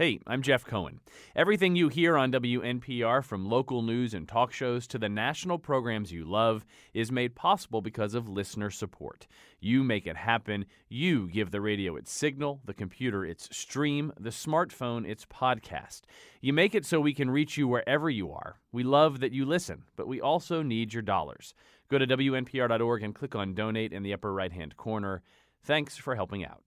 Hey, I'm Jeff Cohen. Everything you hear on WNPR, from local news and talk shows to the national programs you love, is made possible because of listener support. You make it happen. You give the radio its signal, the computer its stream, the smartphone its podcast. You make it so we can reach you wherever you are. We love that you listen, but we also need your dollars. Go to WNPR.org and click on Donate in the upper right hand corner. Thanks for helping out.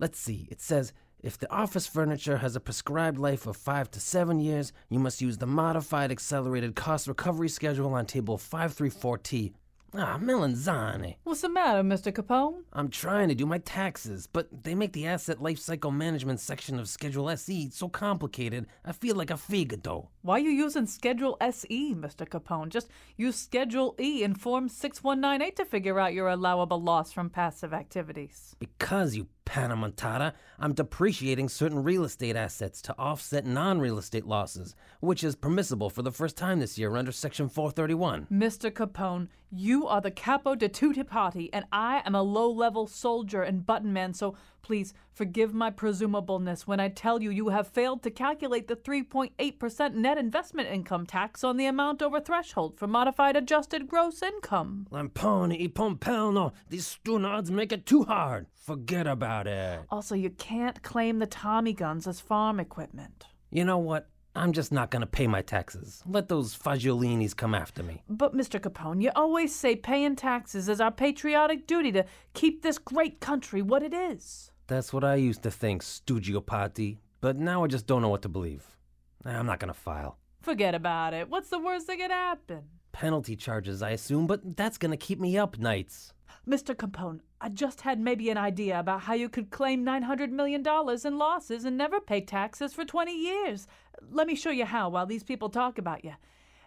Let's see, it says if the office furniture has a prescribed life of 5 to 7 years, you must use the modified accelerated cost recovery schedule on table 534T. Ah, Melanzane. What's the matter, Mr. Capone? I'm trying to do my taxes, but they make the asset life cycle management section of Schedule SE so complicated, I feel like a figado. Why are you using Schedule SE, Mr. Capone? Just use Schedule E in Form 6198 to figure out your allowable loss from passive activities. Because, you Panamontata, I'm depreciating certain real estate assets to offset non real estate losses, which is permissible for the first time this year under Section 431. Mr. Capone, you are the capo de tutti party, and I am a low level soldier and button man, so please forgive my presumableness when I tell you you have failed to calculate the 3.8% net investment income tax on the amount over threshold for modified adjusted gross income. Lampone y pompelno, these stunards make it too hard. Forget about it. Also, you can't claim the Tommy guns as farm equipment. You know what? I'm just not going to pay my taxes. Let those Fagiolinis come after me. But, Mr. Capone, you always say paying taxes is our patriotic duty to keep this great country what it is. That's what I used to think, Stugiopati. But now I just don't know what to believe. I'm not going to file. Forget about it. What's the worst that could happen? Penalty charges, I assume, but that's going to keep me up nights. Mr. Capone, I just had maybe an idea about how you could claim $900 million in losses and never pay taxes for 20 years. Let me show you how while these people talk about you.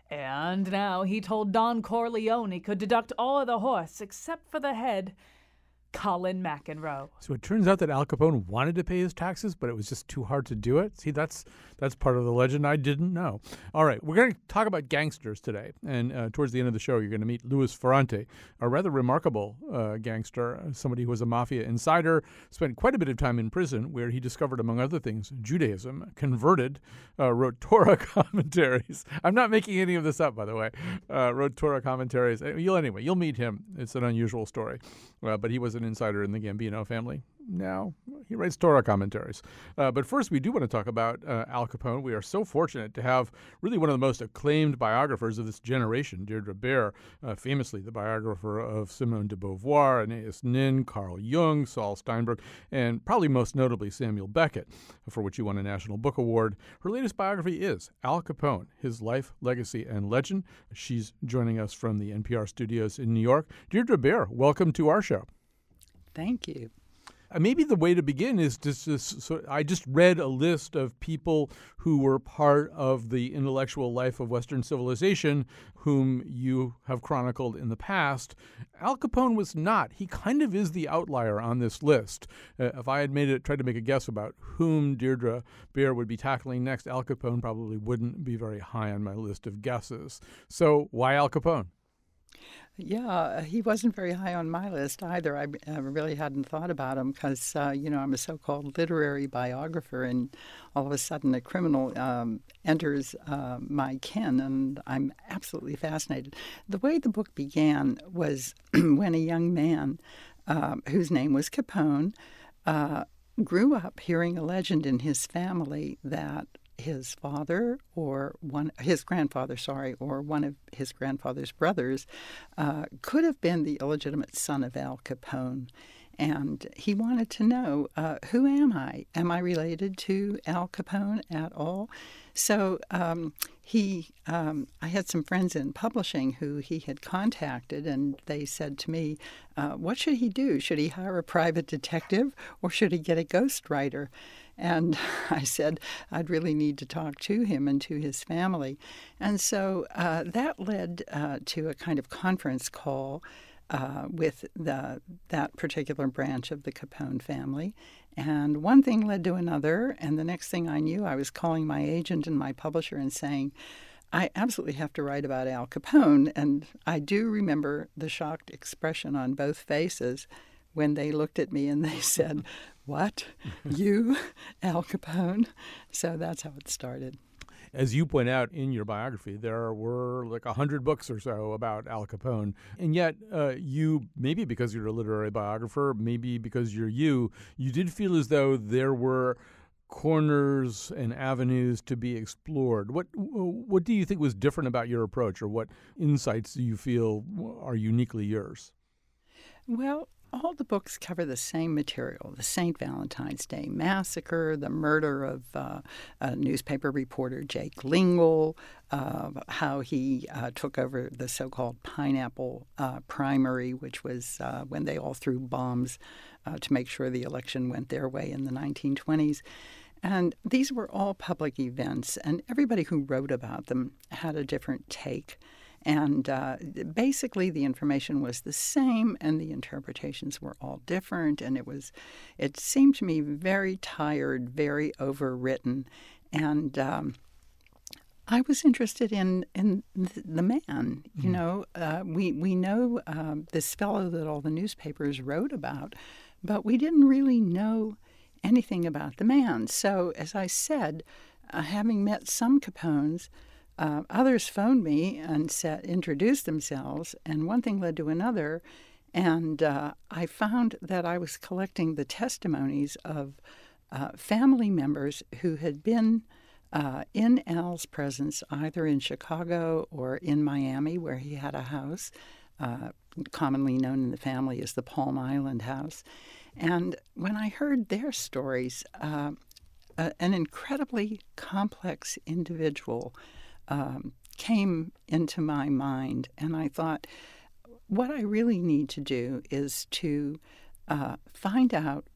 And now he told Don Corleone he could deduct all of the horse except for the head. Colin McEnroe. So it turns out that Al Capone wanted to pay his taxes, but it was just too hard to do it. See, that's that's part of the legend I didn't know. All right, we're going to talk about gangsters today, and uh, towards the end of the show, you're going to meet Louis Ferrante, a rather remarkable uh, gangster, somebody who was a mafia insider, spent quite a bit of time in prison, where he discovered, among other things, Judaism, converted, uh, wrote Torah commentaries. I'm not making any of this up, by the way. Uh, wrote Torah commentaries. Uh, you'll anyway, you'll meet him. It's an unusual story, uh, but he was an insider in the Gambino family. Now he writes Torah commentaries. Uh, but first, we do want to talk about uh, Al Capone. We are so fortunate to have really one of the most acclaimed biographers of this generation, Deirdre Bair, uh, famously the biographer of Simone de Beauvoir, Anais Nin, Carl Jung, Saul Steinberg, and probably most notably Samuel Beckett, for which he won a National Book Award. Her latest biography is Al Capone, His Life, Legacy, and Legend. She's joining us from the NPR studios in New York. Deirdre Bair, welcome to our show. Thank you. Uh, maybe the way to begin is just, just so I just read a list of people who were part of the intellectual life of Western civilization, whom you have chronicled in the past. Al Capone was not. He kind of is the outlier on this list. Uh, if I had made it, tried to make a guess about whom Deirdre Bair would be tackling next, Al Capone probably wouldn't be very high on my list of guesses. So why Al Capone? Yeah, he wasn't very high on my list either. I uh, really hadn't thought about him because, uh, you know, I'm a so called literary biographer, and all of a sudden a criminal um, enters uh, my ken, and I'm absolutely fascinated. The way the book began was when a young man um, whose name was Capone uh, grew up hearing a legend in his family that his father or one his grandfather sorry or one of his grandfather's brothers uh, could have been the illegitimate son of al capone And he wanted to know uh, who am I? Am I related to Al Capone at all? So um, he, um, I had some friends in publishing who he had contacted, and they said to me, uh, "What should he do? Should he hire a private detective, or should he get a ghostwriter?" And I said, I'd really need to talk to him and to his family. And so uh, that led uh, to a kind of conference call uh, with the, that particular branch of the Capone family. And one thing led to another. And the next thing I knew, I was calling my agent and my publisher and saying, I absolutely have to write about Al Capone. And I do remember the shocked expression on both faces when they looked at me and they said, What? you, Al Capone? So that's how it started. As you point out in your biography, there were like a hundred books or so about Al Capone, and yet uh, you, maybe because you're a literary biographer, maybe because you're you, you did feel as though there were corners and avenues to be explored. What what do you think was different about your approach, or what insights do you feel are uniquely yours? Well, all the books cover the same material the St. Valentine's Day Massacre, the murder of uh, newspaper reporter, Jake Lingle, uh, how he uh, took over the so called Pineapple uh, Primary, which was uh, when they all threw bombs uh, to make sure the election went their way in the 1920s. And these were all public events, and everybody who wrote about them had a different take. And uh, basically, the information was the same, and the interpretations were all different. And it was, it seemed to me very tired, very overwritten, and um, I was interested in in the man. You mm. know, uh, we we know uh, this fellow that all the newspapers wrote about, but we didn't really know anything about the man. So, as I said, uh, having met some Capones uh, others phoned me and said, introduced themselves, and one thing led to another. And uh, I found that I was collecting the testimonies of uh, family members who had been uh, in Al's presence, either in Chicago or in Miami, where he had a house, uh, commonly known in the family as the Palm Island House. And when I heard their stories, uh, an incredibly complex individual um, came into my mind, and I thought, what I really need to do is to uh, find out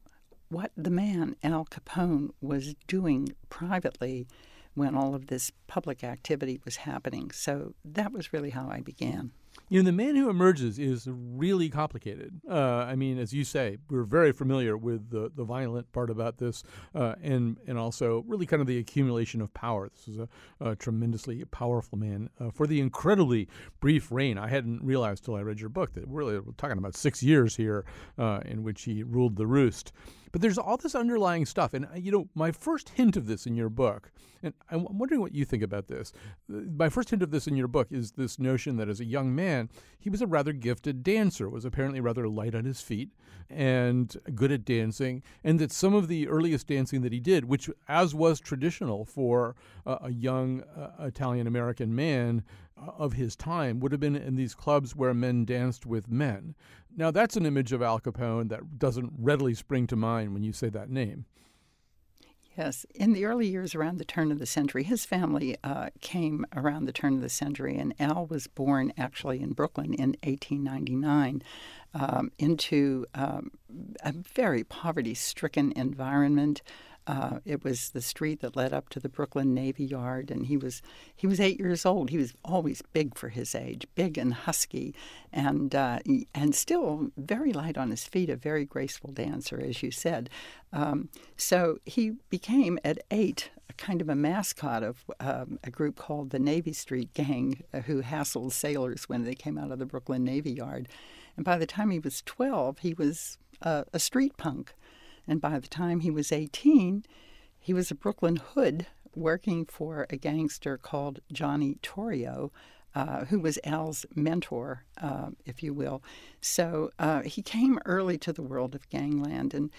what the man Al Capone was doing privately when all of this public activity was happening. So that was really how I began. You know, the man who emerges is really complicated. Uh, I mean, as you say, we're very familiar with the, the violent part about this, uh, and and also really kind of the accumulation of power. This is a, a tremendously powerful man uh, for the incredibly brief reign. I hadn't realized till I read your book that really we're talking about six years here uh, in which he ruled the roost. But there's all this underlying stuff. And, uh, you know, my first hint of this in your book, and I'm wondering what you think about this. My first hint of this in your book is this notion that as a young man, he was a rather gifted dancer, was apparently rather light on his feet and good at dancing, and that some of the earliest dancing that he did, which, as was traditional for uh, a young uh, Italian American man, of his time would have been in these clubs where men danced with men. Now, that's an image of Al Capone that doesn't readily spring to mind when you say that name. Yes, in the early years around the turn of the century, his family uh, came around the turn of the century, and Al was born actually in Brooklyn in 1899 um, into um, a very poverty stricken environment. Uh, it was the street that led up to the Brooklyn Navy Yard, and he was he was eight years old. He was always big for his age, big and husky, and uh, and still very light on his feet, a very graceful dancer, as you said. Um, so he became at eight a kind of a mascot of um, a group called the Navy Street Gang, uh, who hassled sailors when they came out of the Brooklyn Navy Yard. And by the time he was twelve, he was uh, a street punk. And by the time he was 18, he was a Brooklyn hood working for a gangster called Johnny Torrio, uh, who was Al's mentor, uh, if you will. So uh, he came early to the world of gangland. And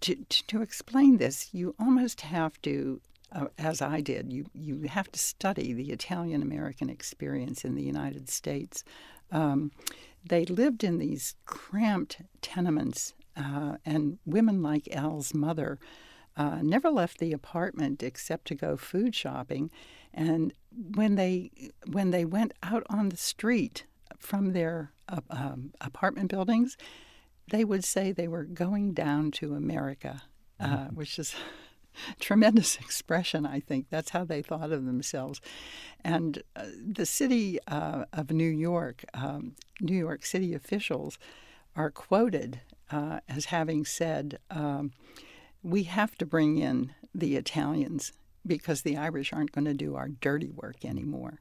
to, to, to explain this, you almost have to, uh, as I did, you, you have to study the Italian American experience in the United States. Um, they lived in these cramped tenements uh, and women like Al's mother uh, never left the apartment except to go food shopping. And when they when they went out on the street from their uh, um, apartment buildings, they would say they were going down to America, uh, mm-hmm. which is tremendous expression, I think. That's how they thought of themselves. And uh, the city uh, of New York, um, New York City officials are quoted uh, as having said, um, We have to bring in the Italians because the Irish aren't going to do our dirty work anymore.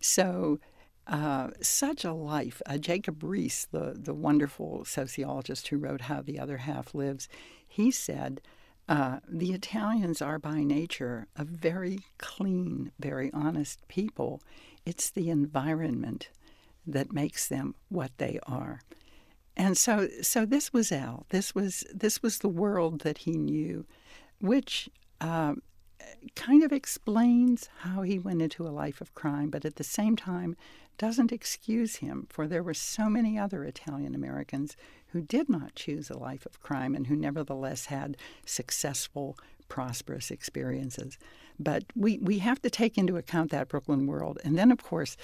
So, uh, such a life. Uh, Jacob Riis, the, the wonderful sociologist who wrote How the Other Half Lives, he said, uh, the Italians are by nature a very clean, very honest people. It's the environment that makes them what they are. And so, so this was Al. This was this was the world that he knew, which uh, kind of explains how he went into a life of crime, but at the same time doesn't excuse him, for there were so many other Italian Americans who did not choose a life of crime and who nevertheless had successful, prosperous experiences. But we, we have to take into account that Brooklyn world. And then, of course,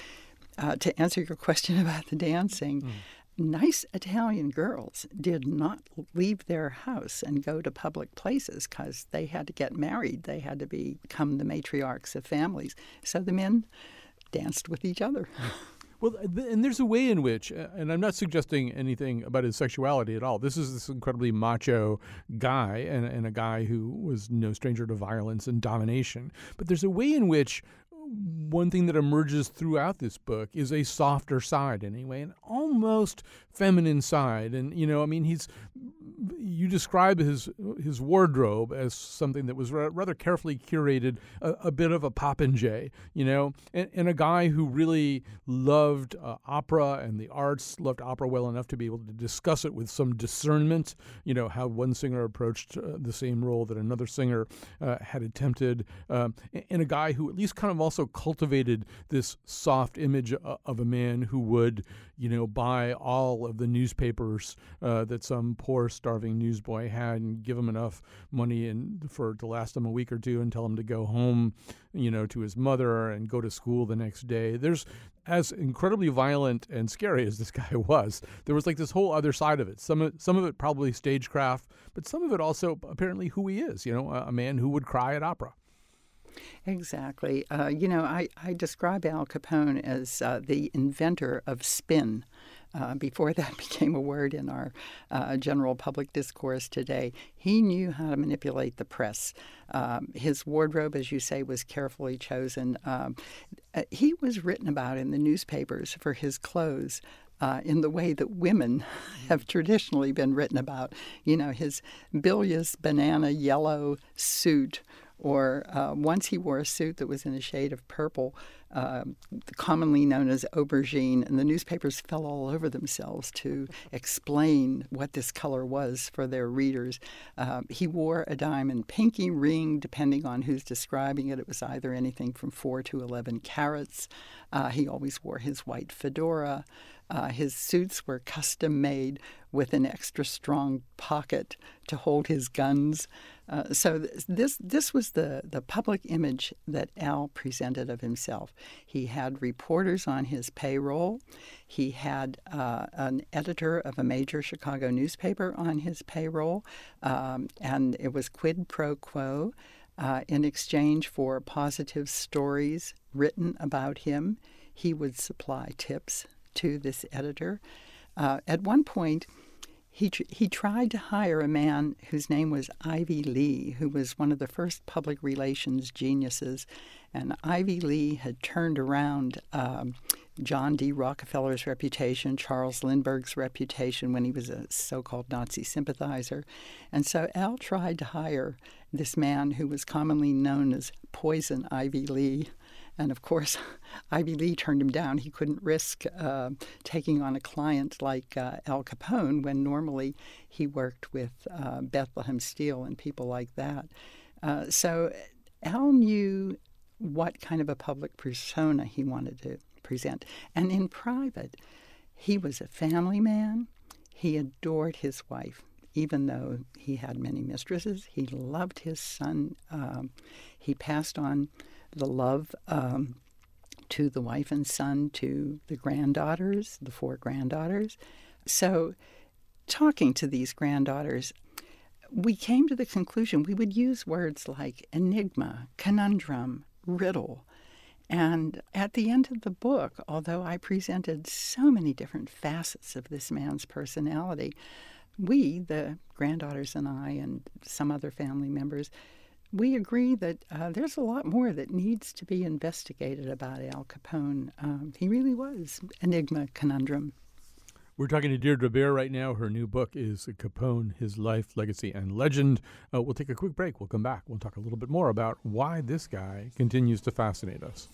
uh, to answer your question about the dancing, mm. Nice Italian girls did not leave their house and go to public places because they had to get married. They had to be, become the matriarchs of families. So the men danced with each other. Well, and there's a way in which, uh, and I'm not suggesting anything about his sexuality at all. This is this incredibly macho guy and, and a guy who was no stranger to violence and domination. But there's a way in which one thing that emerges throughout this book is a softer side anyway an almost feminine side. And you know i mean he's you describe his his wardrobe as something that was rather carefully curated, a, a bit of a popinjay, you know, and, and, a guy who really loved uh, opera and the arts, loved opera well enough to be able to discuss it with some discernment. You know how one singer approached uh, the same role that another singer uh, had attempted, um, and a guy who at least kind of also cultivated this soft image uh, of a man who would, you know, buy all of the newspapers uh, that some poor starving newsboy had and give him enough money and for to last him a week or two and tell him to go home, you know, to his mother and go to school the next day. There's as incredibly violent and scary as this guy was, there was like this whole other side of it. Some of, some of it probably stagecraft, but some of it also apparently who he is. You know, a, a man who would cry at opera. Exactly. Uh, you know, I, I describe Al Capone as uh, the inventor of spin. Uh, before that became a word in our uh, general public discourse today, he knew how to manipulate the press. Um, his wardrobe, as you say, was carefully chosen. Um, uh, he was written about in the newspapers for his clothes. Uh, in the way that women have traditionally been written about. You know, his bilious banana yellow suit or uh, once he wore a suit that was in a shade of purple, uh, commonly known as aubergine, and the newspapers fell all over themselves to explain what this color was for their readers. Uh, he wore a diamond pinky ring, depending on who's describing it. It was either anything from 4 to 11 carats. Uh, he always wore his white fedora. Uh, his suits were custom made with an extra strong pocket to hold his guns. Uh, so this this was the the public image that Al presented of himself. He had reporters on his payroll. He had uh, an editor of a major Chicago newspaper on his payroll, um, and it was quid pro quo. Uh, in exchange for positive stories written about him, he would supply tips to this editor. Uh, at one point, he, tr- he tried to hire a man whose name was Ivy Lee, who was one of the first public relations geniuses. And Ivy Lee had turned around um, John D. Rockefeller's reputation, Charles Lindbergh's reputation when he was a so called Nazi sympathizer. And so Al tried to hire this man who was commonly known as Poison Ivy Lee. And of course, Ivy Lee turned him down. He couldn't risk uh, taking on a client like uh, Al Capone when normally he worked with uh, Bethlehem Steel and people like that. Uh, so Al knew what kind of a public persona he wanted to present. And in private, he was a family man. He adored his wife. even though he had many mistresses, he loved his son. Um, he passed on the love um, to the wife and son, to the granddaughters, the four granddaughters. So, talking to these granddaughters, we came to the conclusion we would use words like enigma, conundrum, riddle. And at the end of the book, although I presented so many different facets of this man's personality, we, the granddaughters and I, and some other family members, we agree that uh, there's a lot more that needs to be investigated about Al Capone. Um, he really was enigma conundrum. We're talking to Deirdre Bair right now. Her new book is Capone, His Life, Legacy, and Legend. Uh, we'll take a quick break. We'll come back. We'll talk a little bit more about why this guy continues to fascinate us.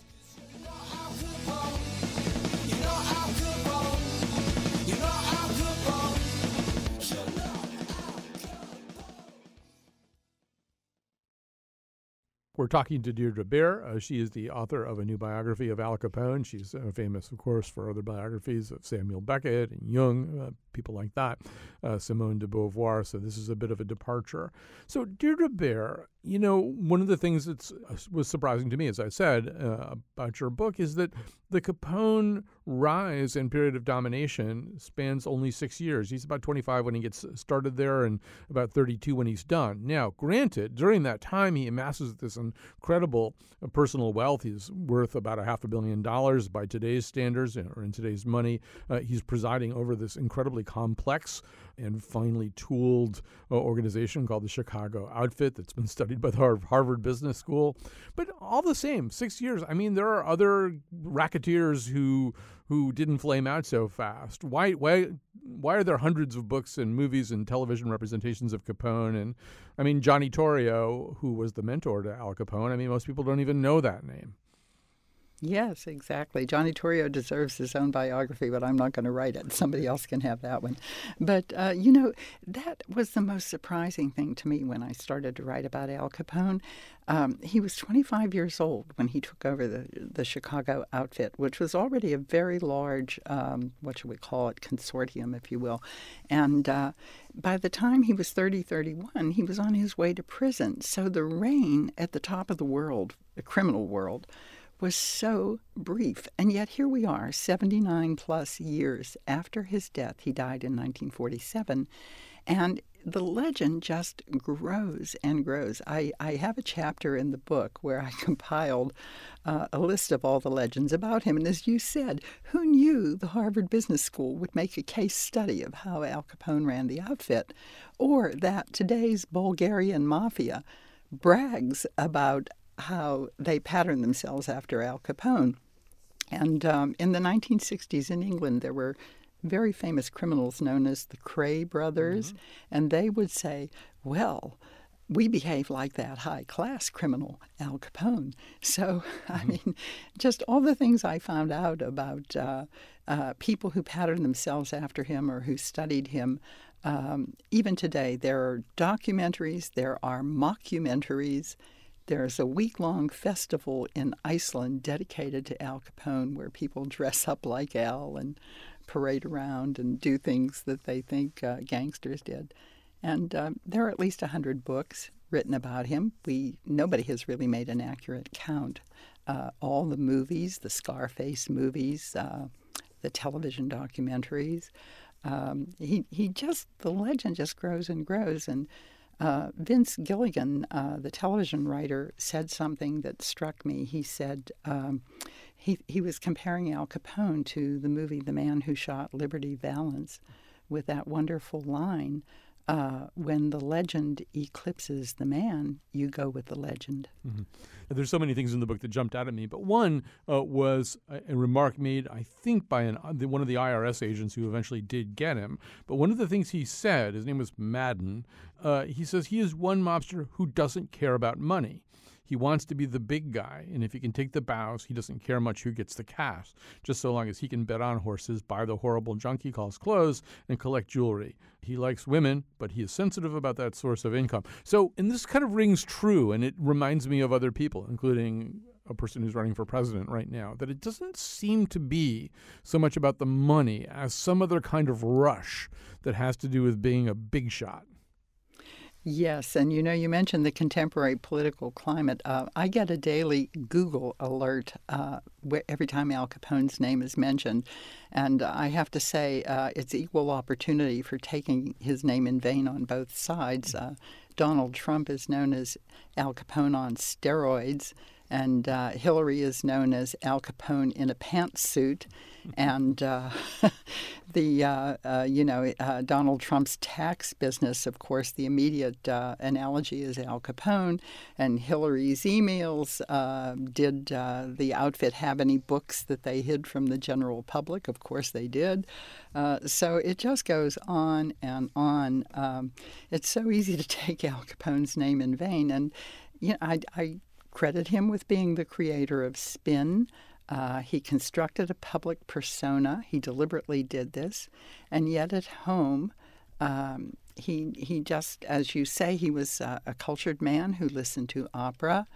We're talking to Deirdre Bair. Uh, she is the author of a new biography of Al Capone. She's uh, famous, of course, for other biographies of Samuel Beckett and Jung, uh, people like that, uh, Simone de Beauvoir. So this is a bit of a departure. So Deirdre Bair, you know, one of the things that uh, was surprising to me, as I said uh, about your book, is that the Capone rise and period of domination spans only six years. He's about 25 when he gets started there and about 32 when he's done. Now, granted, during that time, he amasses this incredible uh, personal wealth. He's worth about a half a billion dollars by today's standards or in today's money. Uh, he's presiding over this incredibly complex and finely tooled uh, organization called the Chicago Outfit that's been studied by the Harvard Business School. But all the same, six years. I mean, there are other racketeers who who didn't flame out so fast. Why why why are there hundreds of books and movies and television representations of Capone? And I mean, Johnny Torrio, who was the mentor to Al Capone. I mean, most people don't even know that name. Yes, exactly. Johnny Torrio deserves his own biography, but I'm not going to write it. Somebody else can have that one. But, uh, you know, that was the most surprising thing to me when I started to write about Al Capone. Um, he was 25 years old when he took over the, the Chicago outfit, which was already a very large, um, what should we call it, consortium, if you will. And uh, by the time he was 30, 31, he was on his way to prison. So the reign at the top of the world, the criminal world, was so brief. And yet here we are, 79 plus years after his death. He died in 1947. And the legend just grows and grows. I, I have a chapter in the book where I compiled uh, a list of all the legends about him. And as you said, who knew the Harvard Business School would make a case study of how Al Capone ran the outfit, or that today's Bulgarian mafia brags about how they patterned themselves after Al Capone. And um, in the 1960s in England, there were very famous criminals known as the Kray brothers, mm-hmm. and they would say, Well, we behave like that high class criminal, Al Capone. So, I mm-hmm. mean, just all the things I found out about uh, uh, people who patterned themselves after him or who studied him. Um, even today, there are documentaries, there are mockumentaries, there's a week long festival in Iceland dedicated to Al Capone where people dress up like Al and parade around and do things that they think uh, gangsters did. And uh, there are at least 100 books written about him. We Nobody has really made an accurate count. Uh, all the movies, the Scarface movies, uh, the television documentaries. Um, he, he just, the legend just grows and grows. And uh, Vince Gilligan, uh, the television writer, said something that struck me. He said um, he, he was comparing Al Capone to the movie The Man Who Shot Liberty Valance with that wonderful line uh, when the legend eclipses the man, you go with the legend. Mm-hmm. There's so many things in the book that jumped out at me, but one uh, was a, a, remark made, I think, by an, one of the IRS agents who eventually did get him. But one of the things he said, his name was Madden, uh, he says he is one mobster who doesn't care about money. He wants to be the big guy, and if he can take the bows, he doesn't care much who gets the cash, just so long as he can bet on horses, buy the horrible junk he calls clothes, and collect jewelry. He likes women, but he is sensitive about that source of income. So, and this kind of rings true, and it reminds me of other people, including a person who's running for president right now, that it doesn't seem to be so much about the money as some other kind of rush that has to do with being a big shot. Yes, and you know, you mentioned the contemporary political climate. Uh, I get a daily Google alert uh, every time Al Capone's name is mentioned, and I have to say uh, it's equal opportunity for taking his name in vain on both sides. Uh, Donald Trump is known as Al Capone on steroids, and uh, Hillary is known as Al Capone in a pantsuit and uh, the uh, uh, you know uh, Donald Trump's tax business. Of course, the immediate uh, analogy is Al Capone, and Hillary's emails. Did the outfit have any books that they hid from the general public? Of course, they did. so it just goes on and on. Um, it's so easy to take Al Capone's name in vain, and you know I, I credit him with being the creator of Spin. Uh, he constructed a public persona. He deliberately did this. And yet at home, um, he, he just, as you say, he was uh, a cultured man who listened to opera,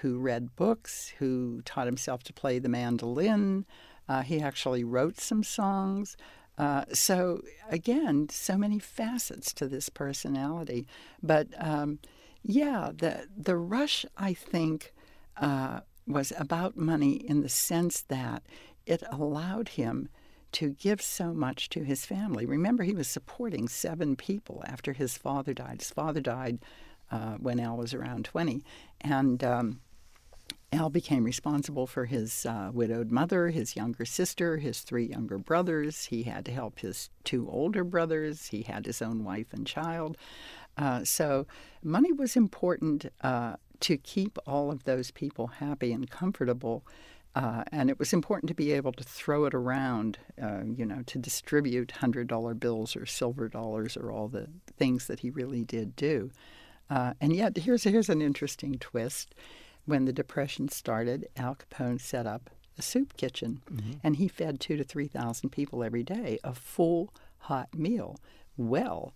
who read books, who taught himself to play the mandolin. Uh, he actually wrote some songs. Uh, so again, so many facets to this personality. But um, yeah, the the rush, I think, uh, was about money in the sense that it allowed him to give so much to his family. Remember, he was supporting seven people after his father died. His father died uh, when Al was around 20. And um, Al became responsible for his uh, widowed mother, his younger sister, his three younger brothers. He had to help his two older brothers. He had his own wife and child. Uh, so money was important uh, to keep all of those people happy and comfortable. Uh, and it was important to be able to throw it around, uh, you know, to distribute $100 bills or silver dollars or all the things that he really did do. Uh, and yet, here's, here's an interesting twist. When the Depression started, Al Capone set up a soup kitchen, mm-hmm. and he fed two to 3,000 people every day a full hot meal. Well,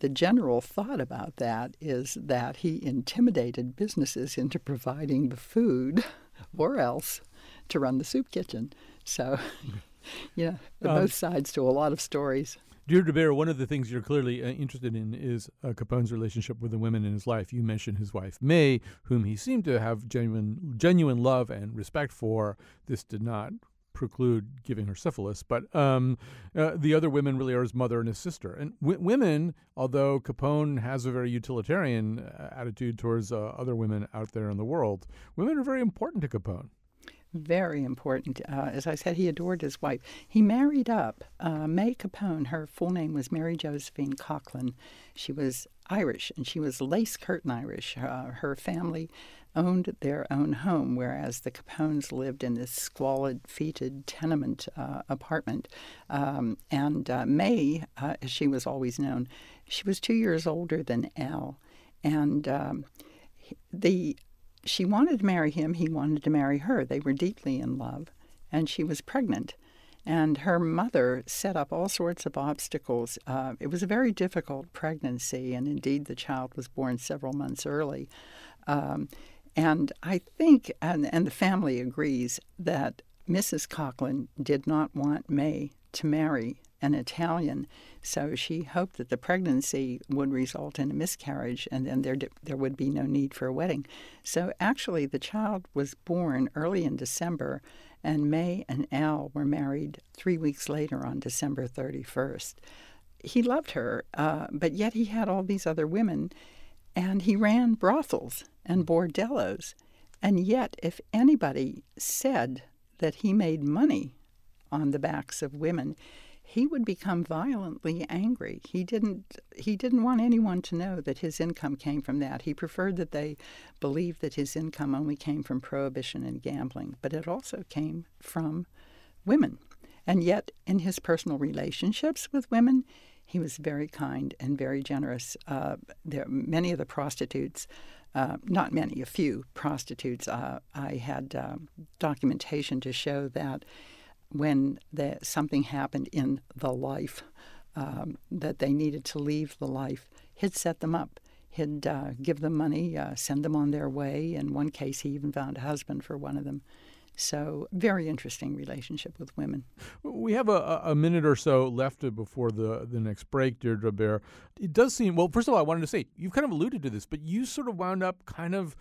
the general thought about that is that he intimidated businesses into providing the food or else to run the soup kitchen. So, you know, um, both sides to a lot of stories. Deirdre Bair, one of the things you're clearly uh, interested in is uh, Capone's relationship with the women in his life. You mentioned his wife May, whom he seemed to have genuine, genuine love and respect for. This did not preclude giving her syphilis, but um, uh, the other women really are his mother and his sister. And w- women, although Capone has a very utilitarian uh, attitude towards uh, other women out there in the world, women are very important to Capone. Very important. Uh, as I said, he adored his wife. He married up uh, May Capone. Her full name was Mary Josephine Coughlin. She was Irish, and she was lace curtain Irish. Uh, her family owned their own home, whereas the Capones lived in this squalid, fetid tenement uh, apartment. Um, and uh, May, uh, as she was always known, she was two years older than Al, and um, the she wanted to marry him. He wanted to marry her. They were deeply in love, and she was pregnant. And her mother set up all sorts of obstacles. Uh, it was a very difficult pregnancy, and indeed, the child was born several months early. Um, and I think, and, and the family agrees, that Mrs. Coughlin did not want May to marry an Italian, so she hoped that the pregnancy would result in a miscarriage and then there, there would be no need for a wedding. So actually, the child was born early in December, and May and Al were married three weeks later on December 31st. He loved her, uh, but yet he had all these other women, and he ran brothels and bordellos. And yet, if anybody said that he made money on the backs of women, he would become violently angry. He didn't he didn't want anyone to know that his income came from that. He preferred that they believe that his income only came from prohibition and gambling, but it also came from women. And yet in his personal relationships with women, he was very kind and very generous. Uh, there many of the prostitutes uh, not many, a few prostitutes. Uh, I had um, documentation to show that when the, something happened in the life, um, that they needed to leave the life, he'd set them up. He'd uh, give them money, uh, send them on their way. In one case, he even found a husband for one of them. So, very interesting relationship with women. We have a, a minute or so left before the, the next break, Deirdre Bair. It does seem, well, first of all, I wanted to say, you've kind of alluded to this, but you sort of wound up kind of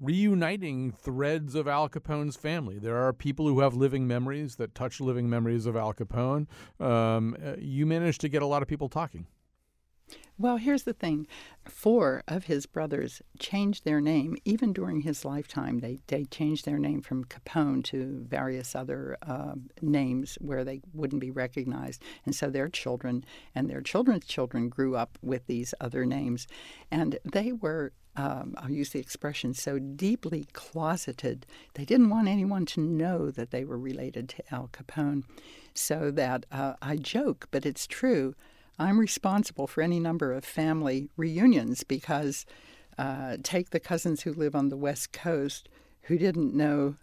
reuniting threads of Al Capone's family. There are people who have living memories that touch living memories of Al Capone. Um, uh, you managed to get a lot of people talking. Well, here's the thing. Four of his brothers changed their name even during his lifetime. They, they changed their name from Capone to various other uh, names where they wouldn't be recognized. And so their children and their children's children grew up with these other names. And they were um, I'll use the expression, so deeply closeted. They didn't want anyone to know that they were related to Al Capone. So that uh, I joke, but it's true. I'm responsible for any number of family reunions because uh, take the cousins who live on the West Coast who didn't know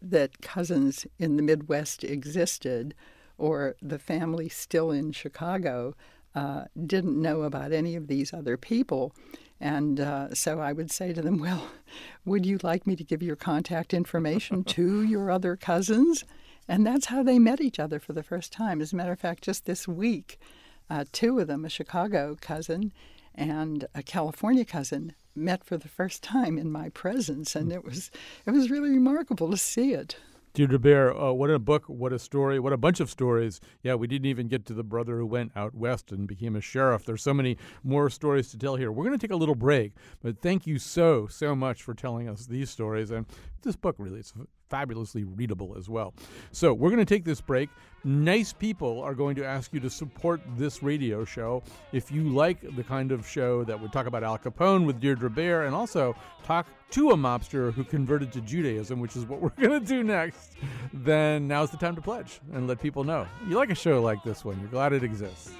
that cousins in the Midwest existed, or the family still in Chicago uh, didn't know about any of these other people. And uh, so I would say to them, Well, would you like me to give your contact information to your other cousins? And that's how they met each other for the first time. As a matter of fact, just this week, uh, two of them, a Chicago cousin and a California cousin, met for the first time in my presence, and it was it was really remarkable to see it. Deirdre Bair, uh, what a book, what a story, what a bunch of stories. Yeah, we didn't even get to the brother who went out west and became a sheriff. There's so many more stories to tell here. We're going to take a little break, but thank you so, so much for telling us these stories. And this book really is fabulously readable as well. So we're going to take this break. Nice people are going to ask you to support this radio show. If you like the kind of show that would talk about Al Capone with Deirdre Bair and also talk to a mobster who converted to Judaism, which is what we're going to do next, then now's the time to pledge and let people know. You like a show like this one, you're glad it exists.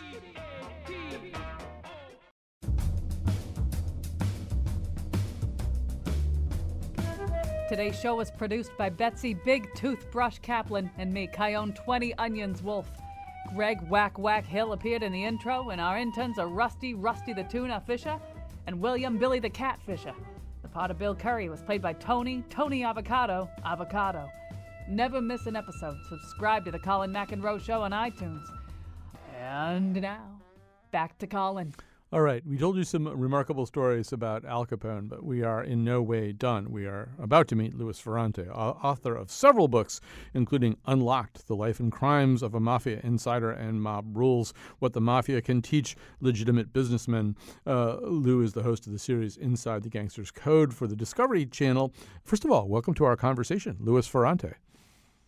Today's show was produced by Betsy Big Toothbrush Kaplan and me, Chion 20 Onions Wolf. Greg Whack Whack Hill appeared in the intro, and our interns are Rusty Rusty the Tuna Fisher and William Billy the Cat Fisher. The part of Bill Curry was played by Tony Tony Avocado Avocado. Never miss an episode. Subscribe to the Colin McEnroe Show on iTunes. And now, back to Colin. All right, we told you some remarkable stories about Al Capone, but we are in no way done. We are about to meet Louis Ferrante, author of several books, including Unlocked The Life and Crimes of a Mafia Insider and Mob Rules What the Mafia Can Teach Legitimate Businessmen. Uh, Lou is the host of the series Inside the Gangster's Code for the Discovery Channel. First of all, welcome to our conversation, Louis Ferrante.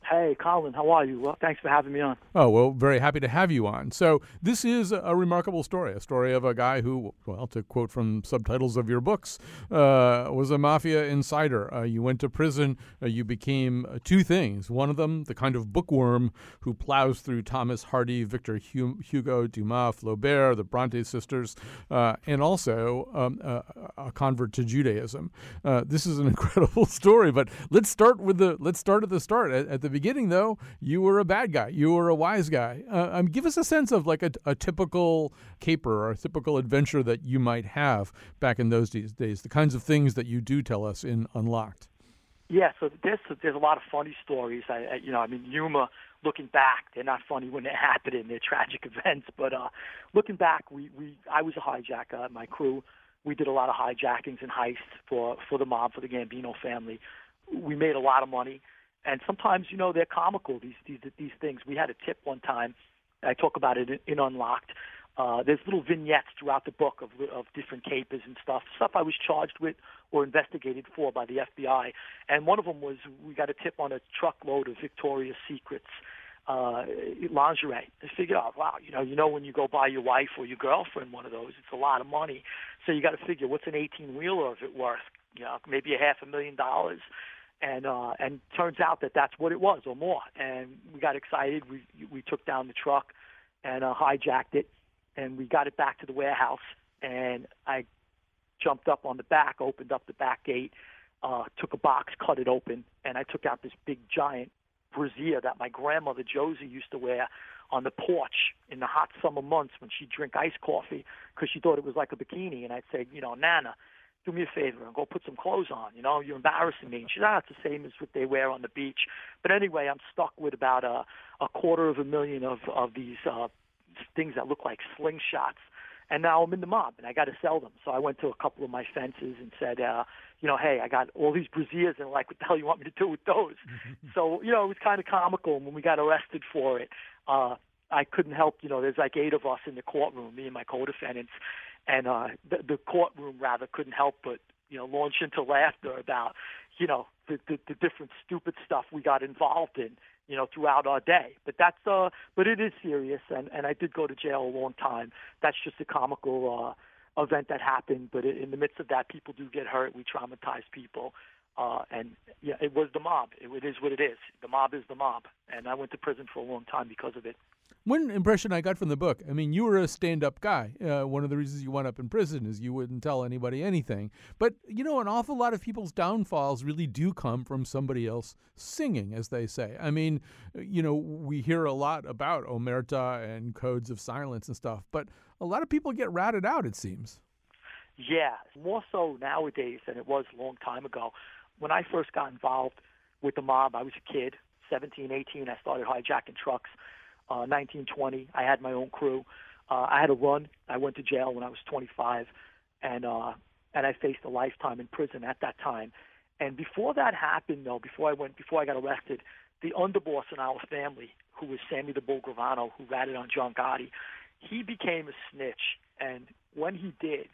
Hey, Colin, how are you? Well, thanks for having me on. Oh, well, very happy to have you on. So, this is a remarkable story a story of a guy who, well, to quote from subtitles of your books, uh, was a mafia insider. Uh, you went to prison, uh, you became uh, two things. One of them, the kind of bookworm who plows through Thomas Hardy, Victor Hugo, Dumas, Flaubert, the Bronte sisters, uh, and also um, a convert to Judaism. Uh, this is an incredible story, but let's start with the let's start at the start at, at the beginning, though, you were a bad guy. You were a wise guy. Uh, um, give us a sense of like a, a, typical caper or a typical adventure that you might have back in those days. The kinds of things that you do tell us in Unlocked. Yeah, so there's there's a lot of funny stories. I, I you know I mean humor. Looking back, they're not funny when they happen and they're tragic events. But uh, looking back, we we I was a hijacker. My crew, we did a lot of hijackings and heists for for the mob for the Gambino family. We made a lot of money and sometimes you know they're comical these these these things. We had a tip one time. I talk about it in, in Unlocked. Uh, there's little vignettes throughout the book of of different capers and stuff, stuff I was charged with or investigated for by the FBI. And one of them was we got a tip on a truckload of Victoria's Secrets uh, lingerie. I figured out, wow, you know, you know when you go buy your wife or your girlfriend one of those, it's a lot of money. So you got to figure what's an 18 wheeler of it worth? You know, maybe a half a million dollars and uh, and turns out that that's what it was or more. And we got excited. We we took down the truck and uh, hijacked it, and we got it back to the warehouse. And I jumped up on the back, opened up the back gate, uh, took a box, cut it open, and I took out this big giant brassiere that my grandmother Josie used to wear on the porch in the hot summer months when she'd drink iced coffee because she thought it was like a bikini. And I'd say, you know, Nana, do me a favor and go put some clothes on. You know, you're embarrassing me. And she's, ah, it's the same as what they wear on the beach. But anyway, I'm stuck with about a, a quarter of a million of, of these uh, things that look like slingshots. And now I'm in the mob and I got to sell them. So I went to a couple of my fences and said, uh, you know, hey, I got all these brassieres and like, what the hell you want me to do with those? so, you know, it was kind of comical. And when we got arrested for it, uh, I couldn't help, you know, there's like eight of us in the courtroom, me and my co-defendants, and uh, the, the courtroom rather couldn't help but you know launch into laughter about you know the, the the different stupid stuff we got involved in you know throughout our day. But that's uh but it is serious and and I did go to jail a long time. That's just a comical uh event that happened but in the midst of that people do get hurt. We traumatize people uh and yeah it was the mob. It, it is what it is. The mob is the mob and I went to prison for a long time because of it one impression I got from the book, I mean, you were a stand up guy. Uh, one of the reasons you wound up in prison is you wouldn't tell anybody anything. But, you know, an awful lot of people's downfalls really do come from somebody else singing, as they say. I mean, you know, we hear a lot about omerta and codes of silence and stuff, but a lot of people get ratted out, it seems. Yeah, more so nowadays than it was a long time ago. When I first got involved with the mob, I was a kid, 17, 18. I started hijacking trucks uh, 1920. I had my own crew. Uh, I had a run. I went to jail when I was 25, and uh, and I faced a lifetime in prison at that time. And before that happened, though, before I went, before I got arrested, the underboss in our family, who was Sammy the Bull Gravano, who ratted on John Gotti, he became a snitch. And when he did,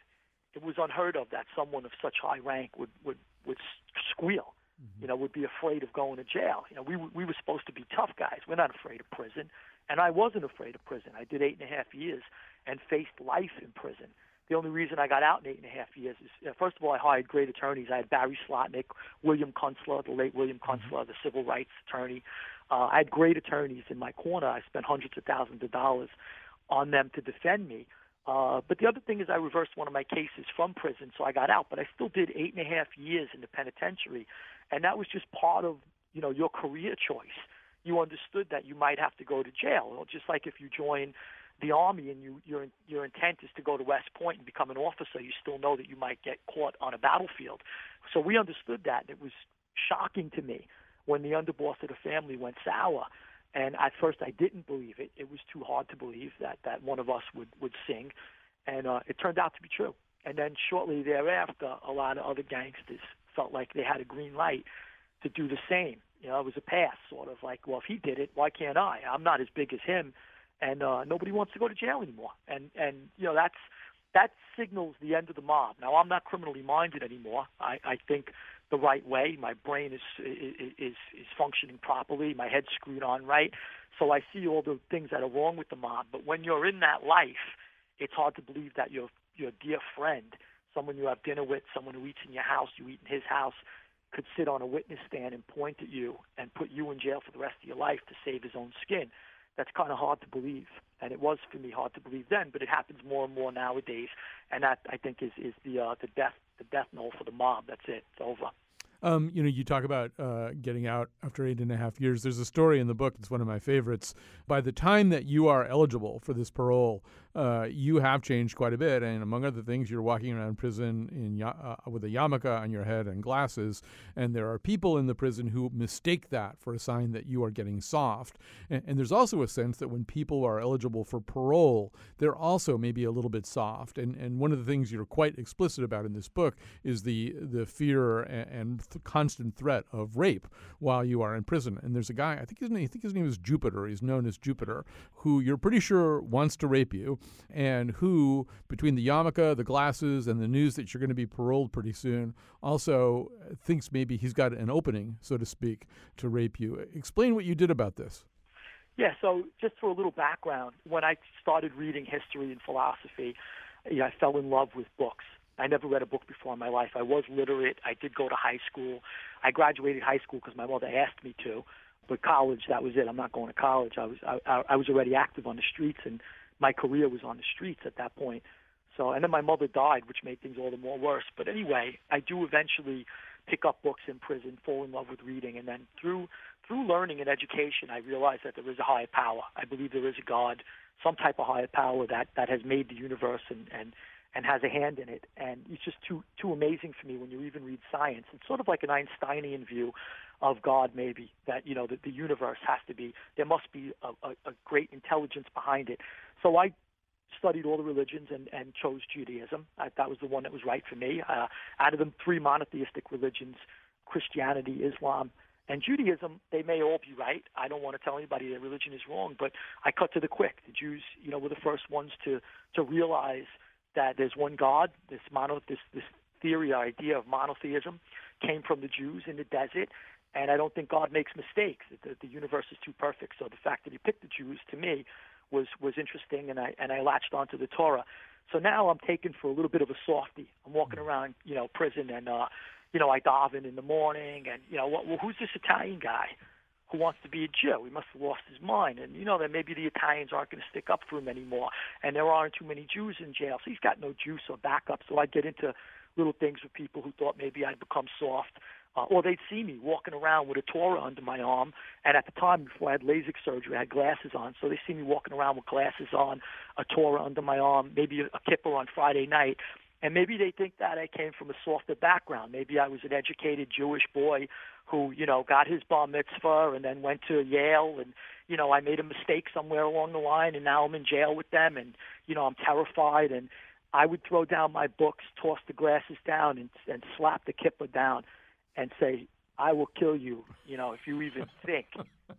it was unheard of that someone of such high rank would would would squeal. You know, would be afraid of going to jail. You know, we we were supposed to be tough guys. We're not afraid of prison. And I wasn't afraid of prison. I did eight and a half years and faced life in prison. The only reason I got out in eight and a half years is, uh, first of all, I hired great attorneys. I had Barry Slotnick, William Kunstler, the late William. Kunstler, the civil rights attorney. Uh, I had great attorneys in my corner. I spent hundreds of thousands of dollars on them to defend me. Uh, but the other thing is, I reversed one of my cases from prison, so I got out. But I still did eight and a half years in the penitentiary, and that was just part of you know your career choice you understood that you might have to go to jail. Just like if you join the army and you, your your intent is to go to West Point and become an officer, you still know that you might get caught on a battlefield. So we understood that. It was shocking to me when the underboss of the family went sour. And at first, I didn't believe it. It was too hard to believe that that one of us would would sing, and uh, it turned out to be true. And then shortly thereafter, a lot of other gangsters felt like they had a green light to do the same. You know, it was a pass, sort of like, well, if he did it, why can't I? I'm not as big as him, and uh, nobody wants to go to jail anymore. And and you know that's that signals the end of the mob. Now I'm not criminally minded anymore. I, I think the right way. My brain is is is functioning properly. My head's screwed on right. So I see all the things that are wrong with the mob. But when you're in that life, it's hard to believe that your your dear friend, someone you have dinner with, someone who eats in your house, you eat in his house, could sit on a witness stand and point at you and put you in jail for the rest of your life to save his own skin. That's kind of hard to believe, and it was for me hard to believe then. But it happens more and more nowadays, and that I think is is the uh, the death the death knell for the mob. That's it. It's over. Um, you know, you talk about uh, getting out after eight and a half years. There's a story in the book that's one of my favorites. By the time that you are eligible for this parole, uh, you have changed quite a bit. And among other things, you're walking around prison in uh, with a yarmulke on your head and glasses. And there are people in the prison who mistake that for a sign that you are getting soft. And, and there's also a sense that when people are eligible for parole, they're also maybe a little bit soft. And and one of the things you're quite explicit about in this book is the the fear and, and th- constant threat of rape while you are in prison. And there's a guy, I think his name, I think his name is Jupiter. He's known as Jupiter, who you're pretty sure wants to rape you and who, between the yarmulke, the glasses, and the news that you're going to be paroled pretty soon, also uh, thinks maybe he's got an opening, so to speak, to rape you. Explain what you did about this. Yeah, so just for a little background, when I started reading history and philosophy, you know, I fell in love with books. I never read a book before in my life. I was literate. I did go to high school. I graduated high school because my mother asked me to. But college, that was it. I'm not going to college. I was I, I was already active on the streets and my career was on the streets at that point. So, and then my mother died, which made things all the more worse. But anyway, I do eventually pick up books in prison, fall in love with reading, and then through through learning and education, I realized that there is a higher power. I believe there is a God, some type of higher power that that has made the universe and and and has a hand in it. And it's just too too amazing for me when you even read science. It's sort of like an Einsteinian view of God, maybe that you know that the universe has to be there must be a, a, a great intelligence behind it. So I studied all the religions and, and chose Judaism. I, that was the one that was right for me. Uh, out of the three monotheistic religions, Christianity, Islam, and Judaism, they may all be right. I don't want to tell anybody their religion is wrong, but I cut to the quick. The Jews, you know, were the first ones to to realize that there's one God. This mono, this this theory, idea of monotheism, came from the Jews in the desert, and I don't think God makes mistakes. The, the universe is too perfect. So the fact that He picked the Jews, to me, was was interesting, and I and I latched onto the Torah. So now I'm taken for a little bit of a softy. I'm walking around, you know, prison, and uh, you know, I daven in the morning, and you know, well, who's this Italian guy who wants to be a Jew? He must have lost his mind, and you know that maybe the Italians aren't going to stick up for him anymore, and there aren't too many Jews in jail, so he's got no juice or backup. So I get into little things with people who thought maybe I'd become soft. Uh, or they'd see me walking around with a Torah under my arm. And at the time, before I had LASIK surgery, I had glasses on. So they see me walking around with glasses on, a Torah under my arm, maybe a, a kippah on Friday night. And maybe they think that I came from a softer background. Maybe I was an educated Jewish boy who, you know, got his bar mitzvah and then went to Yale and, you know, I made a mistake somewhere along the line and now I'm in jail with them and, you know, I'm terrified and I would throw down my books, toss the glasses down and, and slap the kippah down and say, I will kill you, you know, if you even think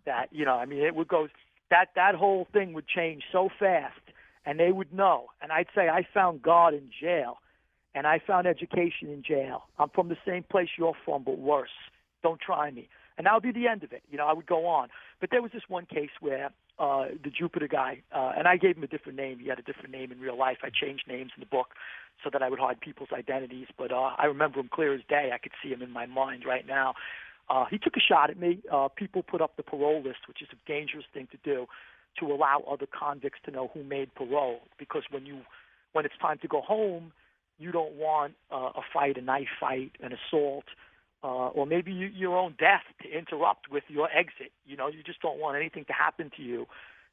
that, you know, I mean, it would go, that, that whole thing would change so fast and they would know. And I'd say, I found God in jail and I found education in jail. I'm from the same place you're from, but worse. Don't try me. And that would be the end of it. You know, I would go on. But there was this one case where uh, the Jupiter guy, uh, and I gave him a different name. He had a different name in real life. I changed names in the book so that I would hide people's identities. But uh, I remember him clear as day. I could see him in my mind right now. Uh, he took a shot at me. Uh, people put up the parole list, which is a dangerous thing to do, to allow other convicts to know who made parole. Because when you, when it's time to go home, you don't want uh, a fight, a knife fight, an assault, uh, or maybe you, your own death to interrupt with your exit. You know, you just don't want anything to happen to you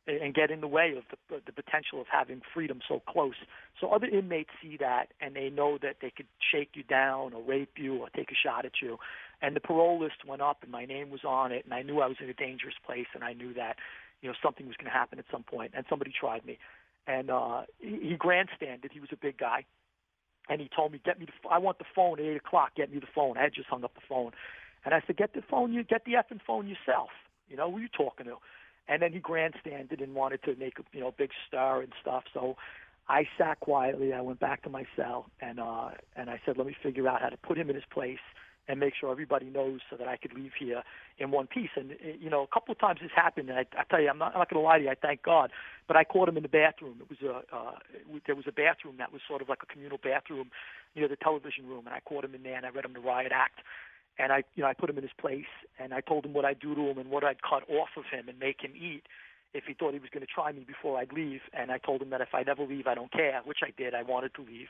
and get in the way of the, the potential of having freedom so close. So other inmates see that and they know that they could shake you down or rape you or take a shot at you. And the parole list went up and my name was on it and I knew I was in a dangerous place and I knew that, you know, something was going to happen at some point and somebody tried me. And uh, he, he grandstanded. He was a big guy and he told me, "Get me the. I want the phone at eight o'clock. Get me the phone." I had just hung up the phone, and I said, "Get the phone. You get the effing phone yourself. You know who you talking to?" And then he grandstanded and wanted to make a you know big star and stuff. So I sat quietly. I went back to my cell and uh, and I said, "Let me figure out how to put him in his place." And make sure everybody knows so that I could leave here in one piece. And eh, you know, a couple of times this happened, and I, I tell you, I'm not, I'm not going to lie to you. I thank God, but I caught him in the bathroom. It was a uh, there was a bathroom that was sort of like a communal bathroom near the television room, and I caught him in there, and I read him the riot act. And I, you know, I put him in his place, and I told him what I'd do to him and what I'd cut off of him and make him eat if he thought he was going to try me before I'd leave. And I told him that if I never leave, I don't care, which I did. I wanted to leave.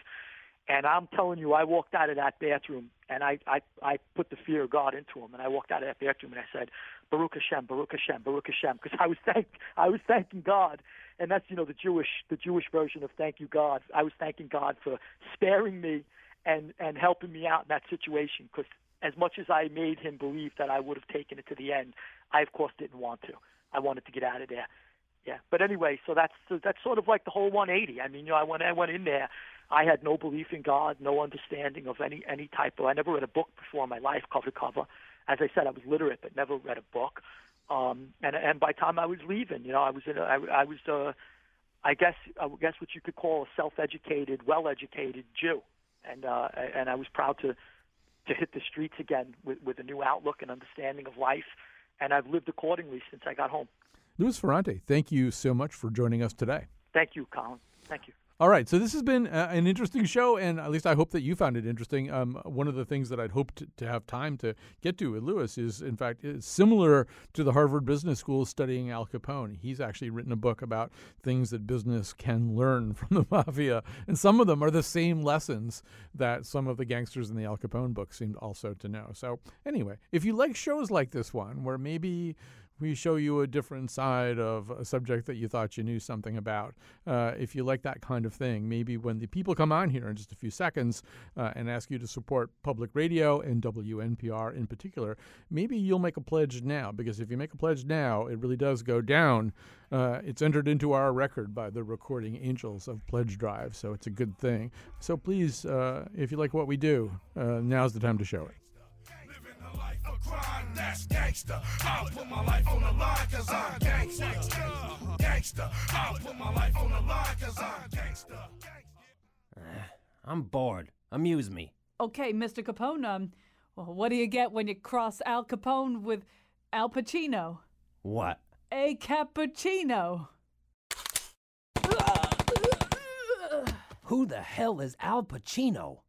And I'm telling you, I walked out of that bathroom and I, I, I put the fear of God into him. And I walked out of that bathroom and I said, Baruch Hashem, Baruch Hashem, Baruch Hashem, because I was thank, I was thanking God. And that's, you know, the Jewish, the Jewish version of thank you God. I was thanking God for sparing me and, and helping me out in that situation. Because as much as I made him believe that I would have taken it to the end, I of course didn't want to. I wanted to get out of there. Yeah. But anyway, so that's, that's sort of like the whole 180. I mean, you know, I went, I went in there I had no belief in God, no understanding of any any type of. I never read a book before in my life, cover to cover. As I said, I was literate, but never read a book. Um, and and by the time I was leaving, you know, I was in. A, I, I was, uh, I guess, I guess what you could call a self-educated, well-educated Jew, and uh, and I was proud to to hit the streets again with with a new outlook and understanding of life, and I've lived accordingly since I got home. Louis Ferrante, thank you so much for joining us today. Thank you, Colin. Thank you. All right, so this has been uh, an interesting show, and at least I hope that you found it interesting. Um, one of the things that I'd hoped to, have time to get to with Louis is, in fact, is similar to the Harvard Business School studying Al Capone. He's actually written a book about things that business can learn from the mafia, and some of them are the same lessons that some of the gangsters in the Al Capone book seemed also to know. So, anyway, if you like shows like this one, where maybe we show you a different side of a subject that you thought you knew something about. Uh, if you like that kind of thing, maybe when the people come on here in just a few seconds uh, and ask you to support public radio and WNPR in particular, maybe you'll make a pledge now because if you make a pledge now, it really does go down. Uh, it's entered into our record by the recording angels of Pledge Drive, so it's a good thing. So please, uh, if you like what we do, uh, now's the time to show it. That's gangster. I'll put my life on the line cause I'm gangster. Gangster. I'll put my life on the line cause I'm gangster. I'm bored. Amuse me. Okay, Mr. Capone, um, well, what do you get when you cross Al Capone with Al Pacino? What? A cappuccino. Who the hell is Al Pacino?